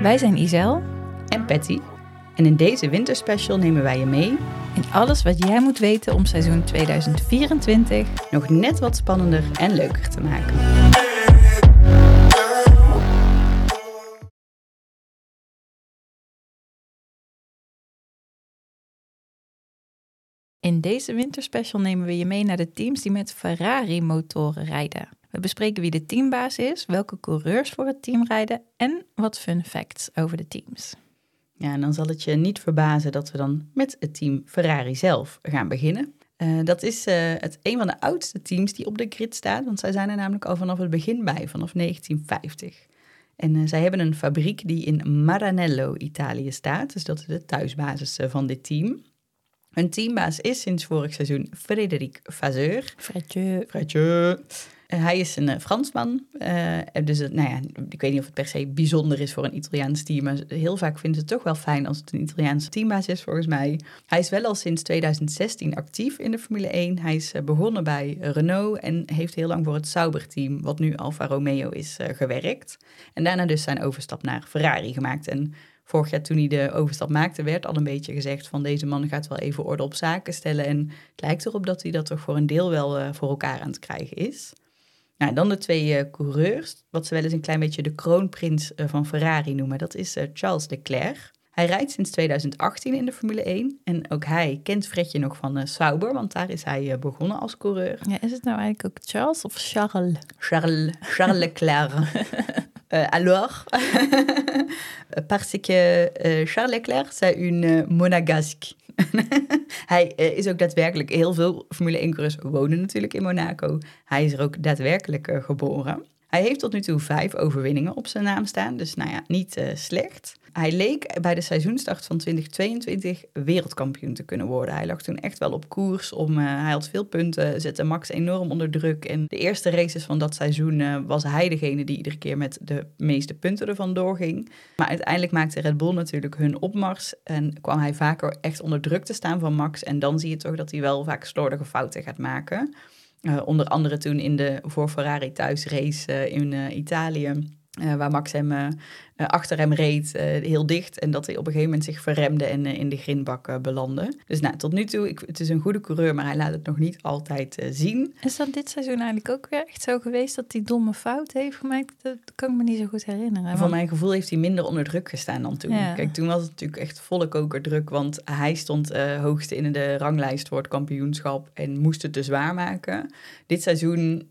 Wij zijn Isel en Patty. En in deze winterspecial nemen wij je mee in alles wat jij moet weten om seizoen 2024 nog net wat spannender en leuker te maken. In deze winterspecial nemen we je mee naar de teams die met Ferrari-motoren rijden. We bespreken wie de teambaas is, welke coureurs voor het team rijden en wat fun facts over de teams. Ja, en dan zal het je niet verbazen dat we dan met het team Ferrari zelf gaan beginnen. Uh, dat is uh, het een van de oudste teams die op de grid staat, want zij zijn er namelijk al vanaf het begin bij, vanaf 1950. En uh, zij hebben een fabriek die in Maranello, Italië staat, dus dat is de thuisbasis van dit team. Hun teambaas is sinds vorig seizoen Frédéric Fazeur. Fredje. Fredje. Uh, hij is een uh, Fransman. Uh, dus nou ja, ik weet niet of het per se bijzonder is voor een Italiaans team. Maar heel vaak vinden ze het toch wel fijn als het een Italiaanse teambaas is, volgens mij. Hij is wel al sinds 2016 actief in de Formule 1. Hij is begonnen bij Renault en heeft heel lang voor het Sauber-team, wat nu Alfa Romeo is, gewerkt. En daarna dus zijn overstap naar Ferrari gemaakt. En vorig jaar toen hij de overstap maakte, werd al een beetje gezegd van deze man gaat wel even orde op zaken stellen. En het lijkt erop dat hij dat toch voor een deel wel voor elkaar aan het krijgen is. Nou, dan de twee uh, coureurs, wat ze wel eens een klein beetje de kroonprins uh, van Ferrari noemen. Dat is uh, Charles Leclerc. Hij rijdt sinds 2018 in de Formule 1 en ook hij kent Fredje nog van Sauber, want daar is hij begonnen als coureur. Ja, is het nou eigenlijk ook Charles of Charles? Charles, Charles Leclerc. alors, parce que Charles Leclerc, c'est une monégasque. hij uh, is ook daadwerkelijk, heel veel Formule 1-coureurs wonen natuurlijk in Monaco. Hij is er ook daadwerkelijk uh, geboren. Hij heeft tot nu toe vijf overwinningen op zijn naam staan, dus nou ja, niet uh, slecht. Hij leek bij de seizoenstart van 2022 wereldkampioen te kunnen worden. Hij lag toen echt wel op koers. Om, uh, hij had veel punten, zette Max enorm onder druk. En de eerste races van dat seizoen uh, was hij degene die iedere keer met de meeste punten ervan doorging. Maar uiteindelijk maakte Red Bull natuurlijk hun opmars. En kwam hij vaker echt onder druk te staan van Max. En dan zie je toch dat hij wel vaak slordige fouten gaat maken. Uh, onder andere toen in de voor Ferrari thuisrace in uh, Italië. waar Max hem achter hem reed, heel dicht. En dat hij op een gegeven moment zich verremde en in de grindbak belandde. Dus nou, tot nu toe, ik, het is een goede coureur, maar hij laat het nog niet altijd zien. Is dat dit seizoen eigenlijk ook weer echt zo geweest dat hij domme fout heeft gemaakt? Dat kan ik me niet zo goed herinneren. Van mijn gevoel heeft hij minder onder druk gestaan dan toen. Ja. Kijk, toen was het natuurlijk echt volle kokerdruk, want hij stond hoogste in de ranglijst voor het kampioenschap en moest het te zwaar maken. Dit seizoen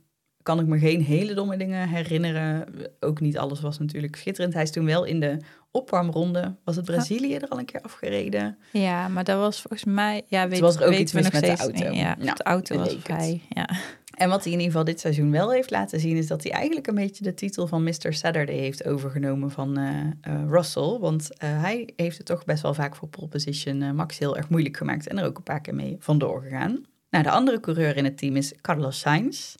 kan ik me geen hele domme dingen herinneren. Ook niet alles was natuurlijk schitterend. Hij is toen wel in de opwarmronde. Was het Brazilië er al een keer afgereden? Ja, maar dat was volgens mij... Ja, weet, was er ook iets mis met de auto. Ja, Nou, de auto was vrij. Ja. En wat hij in ieder geval dit seizoen wel heeft laten zien... is dat hij eigenlijk een beetje de titel van Mr. Saturday heeft overgenomen van uh, uh, Russell. Want uh, hij heeft het toch best wel vaak voor pole position Max heel erg moeilijk gemaakt... en er ook een paar keer mee vandoor gegaan. Nou, de andere coureur in het team is Carlos Sainz...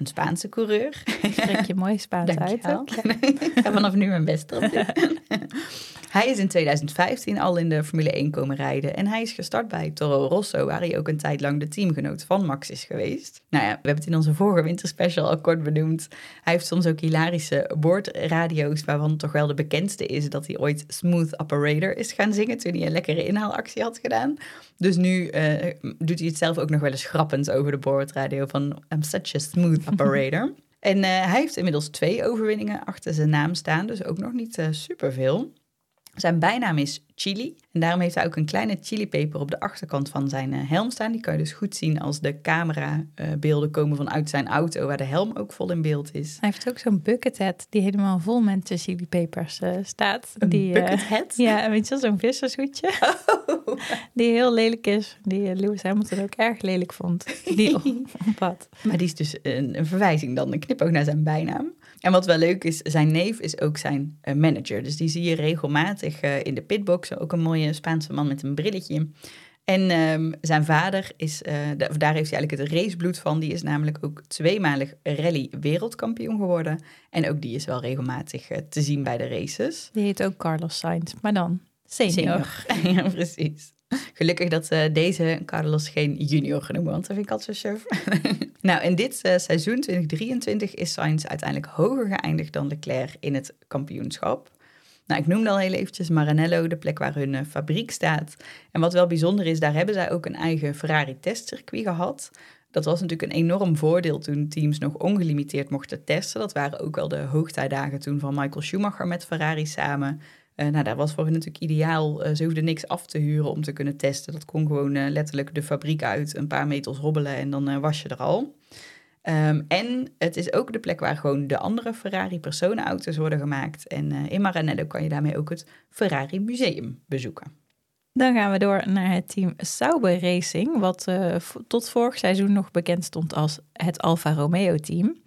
Een Spaanse coureur. Spreek je mooi Spaans uit. Ik ga vanaf nu mijn best doen. Hij is in 2015 al in de Formule 1 komen rijden. En hij is gestart bij Toro Rosso, waar hij ook een tijd lang de teamgenoot van Max is geweest. Nou ja, we hebben het in onze vorige winterspecial al kort benoemd. Hij heeft soms ook hilarische boordradio's, waarvan toch wel de bekendste is dat hij ooit Smooth Operator is gaan zingen toen hij een lekkere inhaalactie had gedaan. Dus nu uh, doet hij het zelf ook nog wel eens grappend over de boordradio van I'm such a smooth operator. en uh, hij heeft inmiddels twee overwinningen achter zijn naam staan, dus ook nog niet uh, superveel. Zijn bijnaam is Chili. En daarom heeft hij ook een kleine chilipeper op de achterkant van zijn uh, helm staan. Die kan je dus goed zien als de camerabeelden uh, komen vanuit zijn auto, waar de helm ook vol in beeld is. Hij heeft ook zo'n bucket hat die helemaal vol met chilipepers uh, staat. Een die, bucket hat? Ja, weet je wel, zo'n vissershoedje. Oh. Die heel lelijk is. Die Lewis Hamilton ook erg lelijk vond. Die op. Maar die is dus een, een verwijzing dan, een knipoog naar zijn bijnaam. En wat wel leuk is, zijn neef is ook zijn manager. Dus die zie je regelmatig in de pitbox. Ook een mooie Spaanse man met een brilletje. En um, zijn vader is, uh, daar heeft hij eigenlijk het racebloed van. Die is namelijk ook tweemalig rally wereldkampioen geworden. En ook die is wel regelmatig te zien bij de races. Die heet ook Carlos Sainz, maar dan senior. senior. ja, precies. Gelukkig dat uh, deze Carlos geen junior genoemd want dat vind ik altijd zo chef. nou, in dit seizoen 2023 is Sainz uiteindelijk hoger geëindigd dan Leclerc in het kampioenschap. Nou, ik noemde al heel eventjes Maranello, de plek waar hun fabriek staat. En wat wel bijzonder is, daar hebben zij ook een eigen Ferrari-testcircuit gehad. Dat was natuurlijk een enorm voordeel toen teams nog ongelimiteerd mochten testen. Dat waren ook wel de hoogtijdagen toen van Michael Schumacher met Ferrari samen. Uh, nou, dat was voor hen natuurlijk ideaal. Uh, ze hoefden niks af te huren om te kunnen testen. Dat kon gewoon letterlijk de fabriek uit, een paar meters hobbelen en dan was je er al. Um, en het is ook de plek waar gewoon de andere Ferrari personenauto's worden gemaakt. En in Maranello kan je daarmee ook het Ferrari Museum bezoeken. Dan gaan we door naar het team Sauber Racing, wat uh, tot vorig seizoen nog bekend stond als het Alfa Romeo team.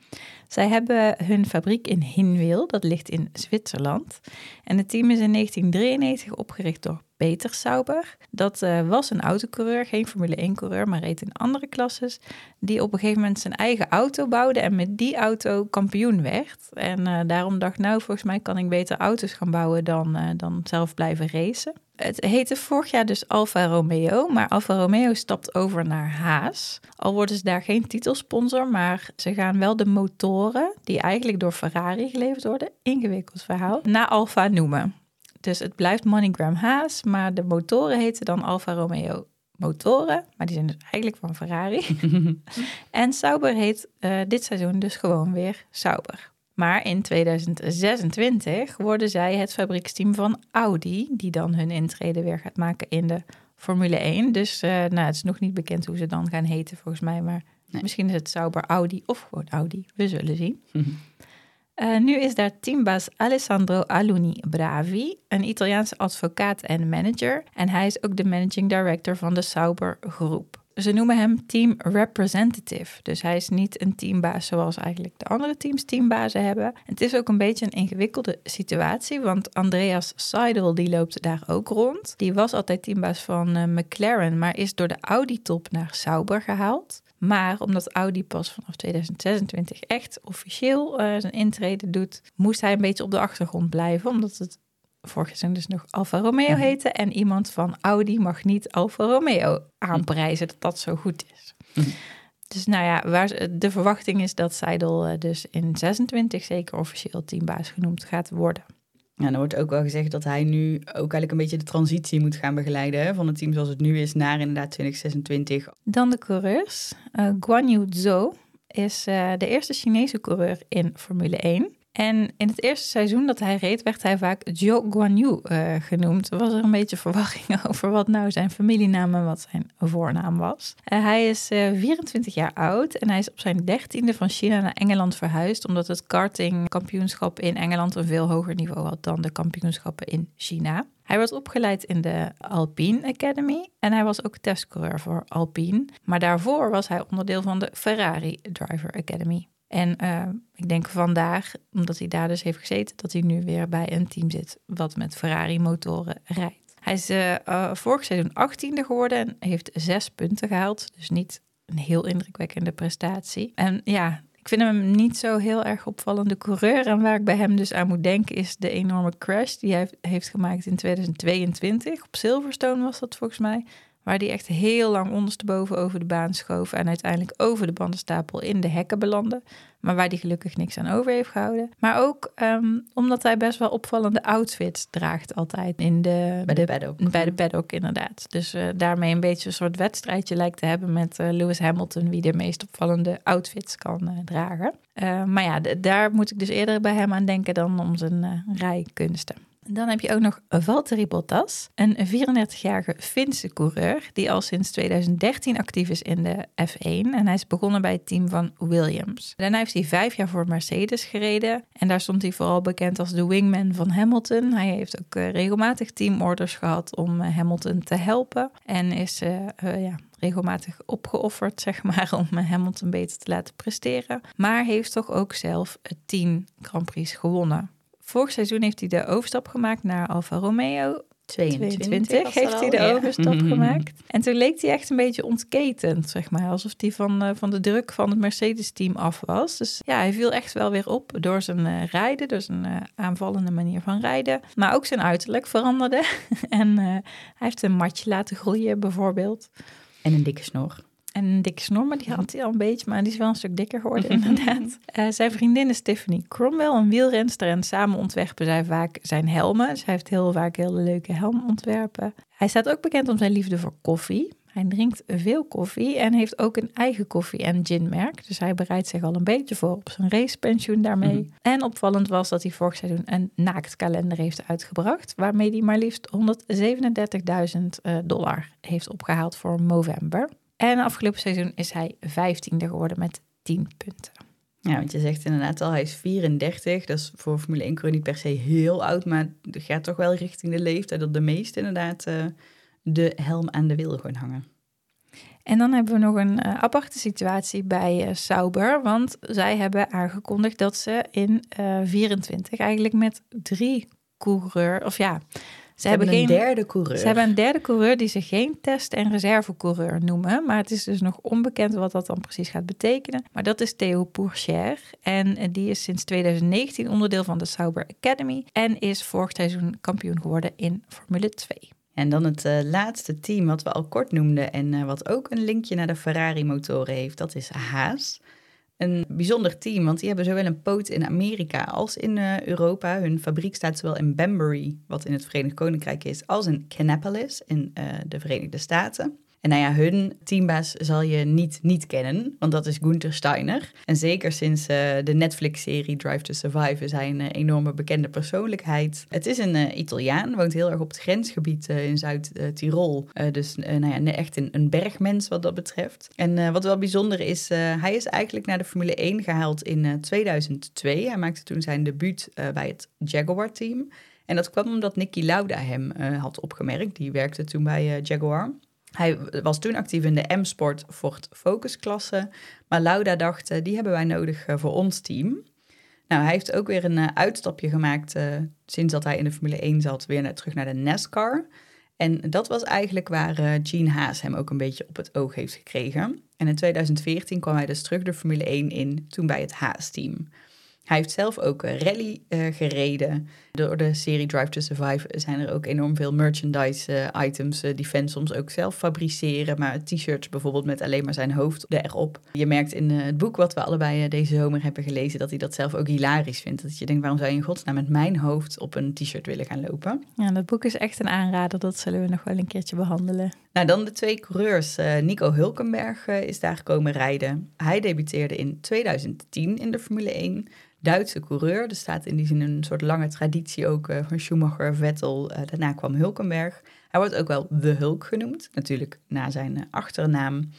Zij hebben hun fabriek in Hinwil, dat ligt in Zwitserland. En het team is in 1993 opgericht door Peter Sauber. Dat uh, was een autocoureur, geen Formule 1-coureur, maar reed in andere klasses. Die op een gegeven moment zijn eigen auto bouwde en met die auto kampioen werd. En uh, daarom dacht nou, volgens mij kan ik beter auto's gaan bouwen dan, uh, dan zelf blijven racen. Het heette vorig jaar dus Alfa Romeo, maar Alfa Romeo stapt over naar Haas. Al worden ze daar geen titelsponsor, maar ze gaan wel de motoren, die eigenlijk door Ferrari geleverd worden, ingewikkeld verhaal, naar Alfa noemen. Dus het blijft MoneyGram Haas, maar de motoren heten dan Alfa Romeo motoren, maar die zijn dus eigenlijk van Ferrari. en Sauber heet uh, dit seizoen dus gewoon weer Sauber. Maar in 2026 worden zij het fabrieksteam van Audi, die dan hun intrede weer gaat maken in de Formule 1. Dus uh, nou, het is nog niet bekend hoe ze dan gaan heten volgens mij, maar nee. misschien is het Sauber Audi of gewoon Audi. We zullen zien. Uh, nu is daar teambaas Alessandro Aluni Bravi, een Italiaanse advocaat en manager. En hij is ook de managing director van de Sauber Groep. Ze noemen hem team representative. Dus hij is niet een teambaas zoals eigenlijk de andere teams teambazen hebben. Het is ook een beetje een ingewikkelde situatie, want Andreas Seidel die loopt daar ook rond. Die was altijd teambaas van uh, McLaren, maar is door de Audi-top naar Sauber gehaald. Maar omdat Audi pas vanaf 2026 echt officieel uh, zijn intrede doet, moest hij een beetje op de achtergrond blijven, omdat het vorig seizoen dus nog Alfa Romeo heette. En iemand van Audi mag niet Alfa Romeo aanprijzen dat dat zo goed is. Dus nou ja, waar, de verwachting is dat Seidel uh, dus in 26 zeker officieel teambaas genoemd gaat worden. Ja, dan wordt ook wel gezegd dat hij nu ook eigenlijk een beetje de transitie moet gaan begeleiden van het team zoals het nu is naar inderdaad 2026. Dan de coureurs. Uh, Guan Yu Zhou is uh, de eerste Chinese coureur in Formule 1. En in het eerste seizoen dat hij reed, werd hij vaak Zhou Guanyu uh, genoemd. Er was er een beetje verwachting over wat nou zijn familienaam en wat zijn voornaam was. Uh, hij is uh, 24 jaar oud en hij is op zijn dertiende van China naar Engeland verhuisd, omdat het kartingkampioenschap in Engeland een veel hoger niveau had dan de kampioenschappen in China. Hij werd opgeleid in de Alpine Academy en hij was ook testcoureur voor Alpine. Maar daarvoor was hij onderdeel van de Ferrari Driver Academy. En uh, ik denk vandaag, omdat hij daar dus heeft gezeten, dat hij nu weer bij een team zit wat met Ferrari-motoren rijdt. Hij is uh, vorig seizoen 18e geworden en heeft zes punten gehaald. Dus niet een heel indrukwekkende prestatie. En ja, ik vind hem niet zo heel erg opvallende coureur. En waar ik bij hem dus aan moet denken is de enorme crash die hij heeft gemaakt in 2022. Op Silverstone was dat volgens mij. Waar die echt heel lang ondersteboven over de baan schoof en uiteindelijk over de bandenstapel in de hekken belandde. Maar waar die gelukkig niks aan over heeft gehouden. Maar ook um, omdat hij best wel opvallende outfits draagt altijd in de, bij de paddock. Bij de paddock, inderdaad. Dus uh, daarmee een beetje een soort wedstrijdje lijkt te hebben met uh, Lewis Hamilton, wie de meest opvallende outfits kan uh, dragen. maar ja, daar moet ik dus eerder bij hem aan denken dan om zijn rijkunsten. Dan heb je ook nog Valtteri Bottas, een 34-jarige Finse coureur die al sinds 2013 actief is in de F1 en hij is begonnen bij het team van Williams. Daarna heeft hij vijf jaar voor Mercedes gereden en daar stond hij vooral bekend als de wingman van Hamilton. Hij heeft ook uh, regelmatig teamorders gehad om uh, Hamilton te helpen en is uh, ja, regelmatig opgeofferd, zeg maar, om Hamilton beter te laten presteren. Maar heeft toch ook zelf 10 Grand Prix gewonnen. Vorig seizoen heeft hij de overstap gemaakt naar Alfa Romeo. 22, 22 heeft hij de ja. overstap gemaakt. En toen leek hij echt een beetje ontketend, zeg maar. Alsof hij van, uh, van de druk van het Mercedes-team af was. Dus ja, hij viel echt wel weer op door zijn uh, rijden, door zijn uh, aanvallende manier van rijden. Maar ook zijn uiterlijk veranderde. en hij heeft een matje laten groeien, bijvoorbeeld. En een dikke snor. En een dikke snor, maar die had hij al een beetje. Maar die is wel een stuk dikker geworden, inderdaad. Uh, zijn vriendin is Tiffany Cromwell, een wielrenster. En samen ontwerpen zij vaak zijn helmen. Zij heeft heel vaak hele leuke helmontwerpen. Hij staat ook bekend om zijn liefde voor koffie. Hij drinkt veel koffie en heeft ook een eigen koffie- en ginmerk. Dus hij bereidt zich al een beetje voor op zijn racepensioen daarmee. Mhm. En opvallend was dat hij vorig seizoen een naaktkalender heeft uitgebracht. Waarmee hij maar liefst 137.000 uh, dollar heeft opgehaald voor november. En afgelopen seizoen is hij 15e geworden met 10 punten. Ja, want je zegt inderdaad al, hij is 34. Dat is voor Formule 1 niet per se heel oud, maar het gaat toch wel richting de leeftijd dat de meeste inderdaad uh, de helm aan de wiel gaan hangen. En dan hebben we nog een uh, aparte situatie bij uh, Sauber, want zij hebben aangekondigd dat ze in 24 eigenlijk met drie coureurs, of ja, ze, hebben, geen, een derde coureur. Ze hebben een derde coureur die ze geen test- en reservecoureur noemen. Maar het is dus nog onbekend wat dat dan precies gaat betekenen. Maar dat is Theo Pourchaire. En eh, die is sinds 2019 onderdeel van de Sauber Academy. En is vorig seizoen kampioen geworden in Formule 2. En dan het uh, laatste team wat we al kort noemden en uh, wat ook een linkje naar de Ferrari-motoren heeft, dat is Haas een bijzonder team, want die hebben zowel een poot in Amerika als in uh, Europa. Hun fabriek staat zowel in Banbury, wat in het Verenigd Koninkrijk is, als in Kannapolis in uh, de Verenigde Staten. En nou ja, hun teambaas zal je niet niet kennen, want dat is Gunther Steiner. En zeker sinds uh, de Netflix-serie Drive to Survive is hij een uh, enorme bekende persoonlijkheid. Het is een uh, Italiaan, woont heel erg op het grensgebied in Zuid-Tirol. dus nou ja, echt een, een, bergmens wat dat betreft. En wat wel bijzonder is, hij is eigenlijk naar de Formule 1 gehaald in 2002. Hij maakte toen zijn debuut bij het Jaguar-team. En dat kwam omdat Nicky Lauda hem had opgemerkt. Die werkte toen bij Jaguar. Hij was toen actief in de M-Sport Ford Focus klasse. Maar Lauda dacht, uh, die hebben wij nodig uh, voor ons team. Nou, hij heeft ook weer een uh, uitstapje gemaakt sinds dat hij in de Formule 1 zat, weer naar, terug naar de NASCAR. En dat was eigenlijk waar Gene Haas hem ook een beetje op het oog heeft gekregen. En in 2014 kwam hij dus terug de Formule 1 in, toen bij het Haas-team. Hij heeft zelf ook rally uh, gereden. Door de serie Drive to Survive zijn er ook enorm veel merchandise uh, items uh, die fans soms ook zelf fabriceren. Maar t-shirts bijvoorbeeld met alleen maar zijn hoofd erop. Je merkt in het boek wat we allebei deze zomer hebben gelezen dat hij dat zelf ook hilarisch vindt. Dat je denkt, waarom zou je in godsnaam met mijn hoofd op een t-shirt willen gaan lopen? Ja, dat boek is echt een aanrader. Dat zullen we nog wel een keertje behandelen. Nou, dan de twee coureurs. Nico Hulkenberg is daar komen rijden. Hij debuteerde in 2010 in de Formule 1. Duitse coureur. Er staat in die zin een soort lange traditie ook uh, van Schumacher, Vettel. Uh, daarna kwam Hulkenberg. Hij wordt ook wel The Hulk genoemd, natuurlijk na zijn uh, achternaam.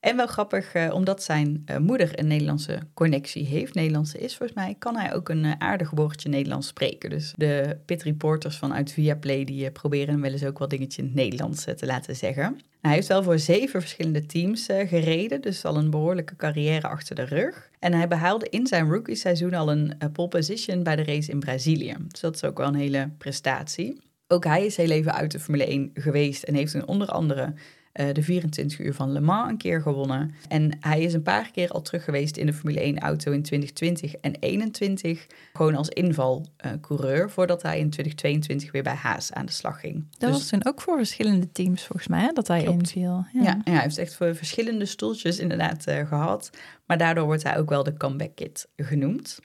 En wel grappig, omdat zijn moeder een Nederlandse connectie heeft, Nederlandse is volgens mij, kan hij ook een aardig woordje Nederlands spreken. Dus de pit reporters vanuit Viaplay, die proberen hem wel eens ook wel dingetje in het Nederlands te laten zeggen. Nou, hij heeft wel voor zeven verschillende teams gereden, dus al een behoorlijke carrière achter de rug. En hij behaalde in zijn rookie seizoen al een pole position bij de race in Brazilië. Dus dat is ook wel een hele prestatie. Ook hij is heel even uit de Formule 1 geweest en heeft een onder andere uh, de 24 uur van Le Mans een keer gewonnen. En hij is een paar keer al terug geweest in de Formule 1 auto in 2020 en 2021. Gewoon als invalcoureur, uh, voordat hij in 2022 weer bij Haas aan de slag ging. Dat dus, was toen ook voor verschillende teams volgens mij, hè, dat hij klopt. inviel. Ja. ja. Hij heeft echt voor verschillende stoeltjes inderdaad uh, gehad. Maar daardoor wordt hij ook wel de comeback kid genoemd.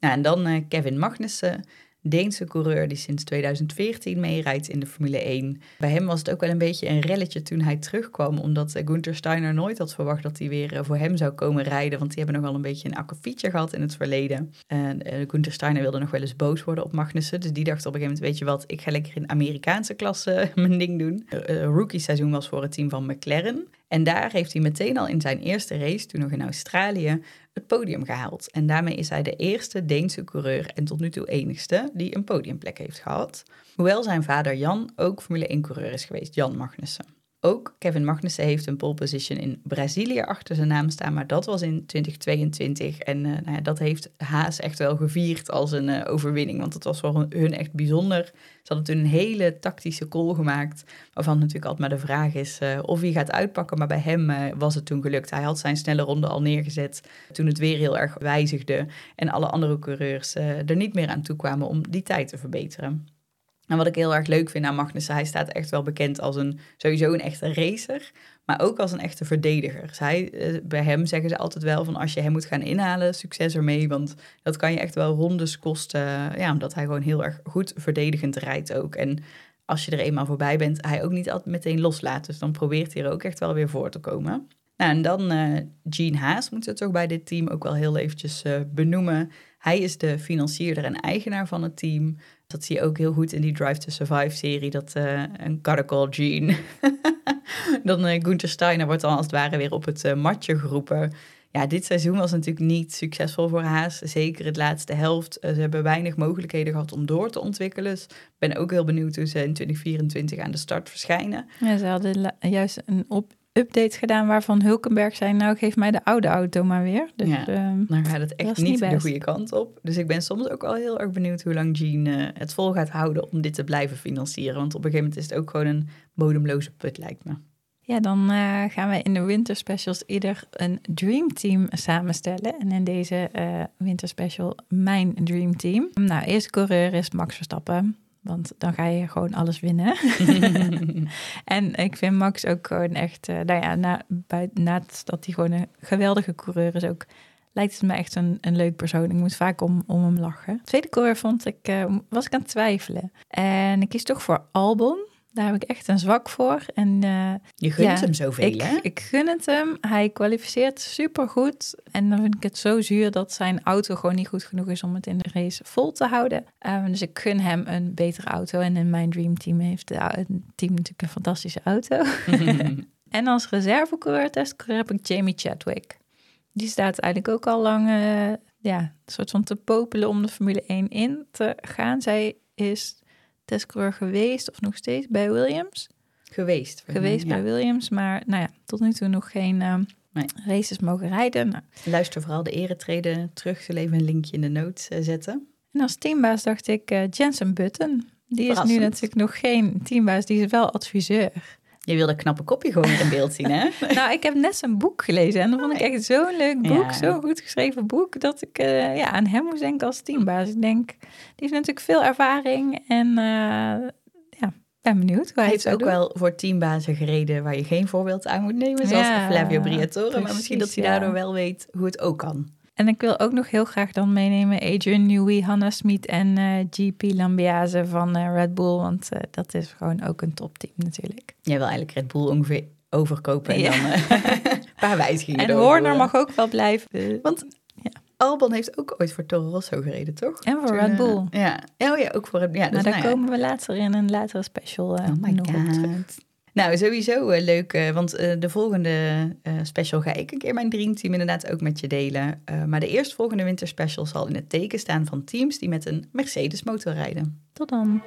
Nou, en dan Kevin Magnussen. Deense coureur die sinds 2014 meerijdt in de Formule 1. Bij hem was het ook wel een beetje een relletje toen hij terugkwam, omdat eh, Gunther Steiner nooit had verwacht dat hij weer eh, voor hem zou komen rijden, want die hebben nog wel een beetje een akkefietje gehad in het verleden. En uh, Gunther Steiner wilde nog wel eens boos worden op Magnussen, dus die dacht op een gegeven moment, weet je wat, ik ga lekker in Amerikaanse klasse mijn ding doen. Rookie seizoen was voor het team van McLaren. En daar heeft hij meteen al in zijn eerste race, toen nog in Australië, het podium gehaald. En daarmee is hij de eerste Deense coureur en tot nu toe enigste die een podiumplek heeft gehad. Hoewel zijn vader Jan ook Formule 1-coureur is geweest, Jan Magnussen. Ook Kevin Magnussen heeft een pole position in Brazilië achter zijn naam staan, maar dat was in 2022. En uh, nou ja, dat heeft Haas echt wel gevierd als een uh, overwinning, want het was voor hun echt bijzonder. Ze hadden toen een hele tactische call gemaakt, waarvan natuurlijk altijd maar de vraag is uh, of hij gaat uitpakken. Maar bij hem was het toen gelukt. Hij had zijn snelle ronde al neergezet toen het weer heel erg wijzigde en alle andere coureurs er niet meer aan toe kwamen om die tijd te verbeteren. En wat ik heel erg leuk vind aan Magnussen, hij staat echt wel bekend als een sowieso een echte racer, maar ook als een echte verdediger. Dus eh, bij hem zeggen ze altijd wel van als je hem moet gaan inhalen, succes ermee, want dat kan je echt wel rondes kosten. Ja, omdat hij gewoon heel erg goed verdedigend rijdt ook. En als je er eenmaal voorbij bent, hij ook niet altijd meteen loslaat. Dus dan probeert hij er ook echt wel weer voor te komen. Nou, en dan uh, Gene Haas moeten we toch bij dit team ook wel heel eventjes uh, benoemen. Hij is de financierder en eigenaar van het team. Dat zie je ook heel goed in die Drive to Survive-serie. Dat uh, een Caracol Gene. dan uh, Gunther Steiner wordt dan als het ware weer op het uh, matje geroepen. Ja, dit seizoen was natuurlijk niet succesvol voor Haas. Zeker het laatste helft. ze hebben weinig mogelijkheden gehad om door te ontwikkelen. Dus ik ben ook heel benieuwd hoe ze in 2024 aan de start verschijnen. Ja, ze hadden juist een op update gedaan waarvan Hulkenberg zei, nou geef mij de oude auto maar weer. Dus, ja, um, dan gaat het echt niet, niet de goede kant op. Dus ik ben soms ook wel heel erg benieuwd hoe lang Gene uh, het vol gaat houden om dit te blijven financieren. Want op een gegeven moment is het ook gewoon een bodemloze put, lijkt me. Ja, dan uh, gaan we in de winterspecials ieder een Dream Team samenstellen. En in deze uh, winterspecial mijn Dream Team. Nou, eerste coureur is Max Verstappen. Want dan ga je gewoon alles winnen. en ik vind Max ook gewoon echt, uh, nou ja, na, naast dat hij gewoon een geweldige coureur is, ook lijkt het me echt een, een leuk persoon. Ik moet vaak om, om hem lachen. Tweede coureur vond ik, uh, was ik aan het twijfelen. En ik kies toch voor Albon. Daar heb ik echt een zwak voor. En, uh, je gunt ja, hem zoveel, ik, hè? Ik gun het hem. Hij kwalificeert supergoed. En dan vind ik het zo zuur dat zijn auto gewoon niet goed genoeg is om het in de race vol te houden. Uh, dus ik gun hem een betere auto. En in mijn Dream Team heeft het team natuurlijk een fantastische auto. en als reservecoureur testcoureur heb ik Jamie Chadwick. Die staat eigenlijk ook al lang uh, ja, een soort van te popelen om de Formule 1 in te gaan. Zij is testcoureur geweest of nog steeds bij Williams. Geweest. Geweest mij, ja. bij Williams, maar nou ja, tot nu toe nog geen uh, nee. races mogen rijden. Nou. Luister vooral de eretreden terug. Zullen even een linkje in de notes uh, zetten. En als teambaas dacht ik uh, Jensen Button. Die is nu natuurlijk nog geen teambaas, die is wel adviseur. Je wilde een knappe kopje gewoon in beeld zien, hè? nou, ik heb net zijn boek gelezen en dat vond ik echt zo'n leuk boek. Ja. Zo'n goed geschreven boek, dat ik uh, ja, aan hem moest denken als teambaas. Ik denk, die heeft natuurlijk veel ervaring en uh, ja, ben benieuwd hoe hij, hij heeft ook doen. wel voor teambazen gereden waar je geen voorbeeld aan moet nemen, zoals ja, Flavio Briatore. Maar misschien dat hij daardoor wel weet hoe het ook kan. En ik wil ook nog heel graag dan meenemen Adrian Newey, Hannah Smit en uh, GP Lambiase van uh, Red Bull. Want uh, dat is gewoon ook een topteam natuurlijk. Jij wil eigenlijk Red Bull ongeveer overkopen en ja. dan een paar wijzigingen En Horner mag ook wel blijven. Want ja. Albon heeft ook ooit voor Toro Rosso gereden, toch? En voor Toen, Red Bull. ja. Oh ja, ook voor Red Bull. Ja, maar dus, daar nou, komen we later in een latere special oh my nog God. op terug. Nou, sowieso uh, leuk, uh, want uh, de volgende special ga ik een keer mijn dreamteam inderdaad ook met je delen. maar de eerstvolgende winterspecial zal in het teken staan van teams die met een Mercedes motor rijden. Tot dan!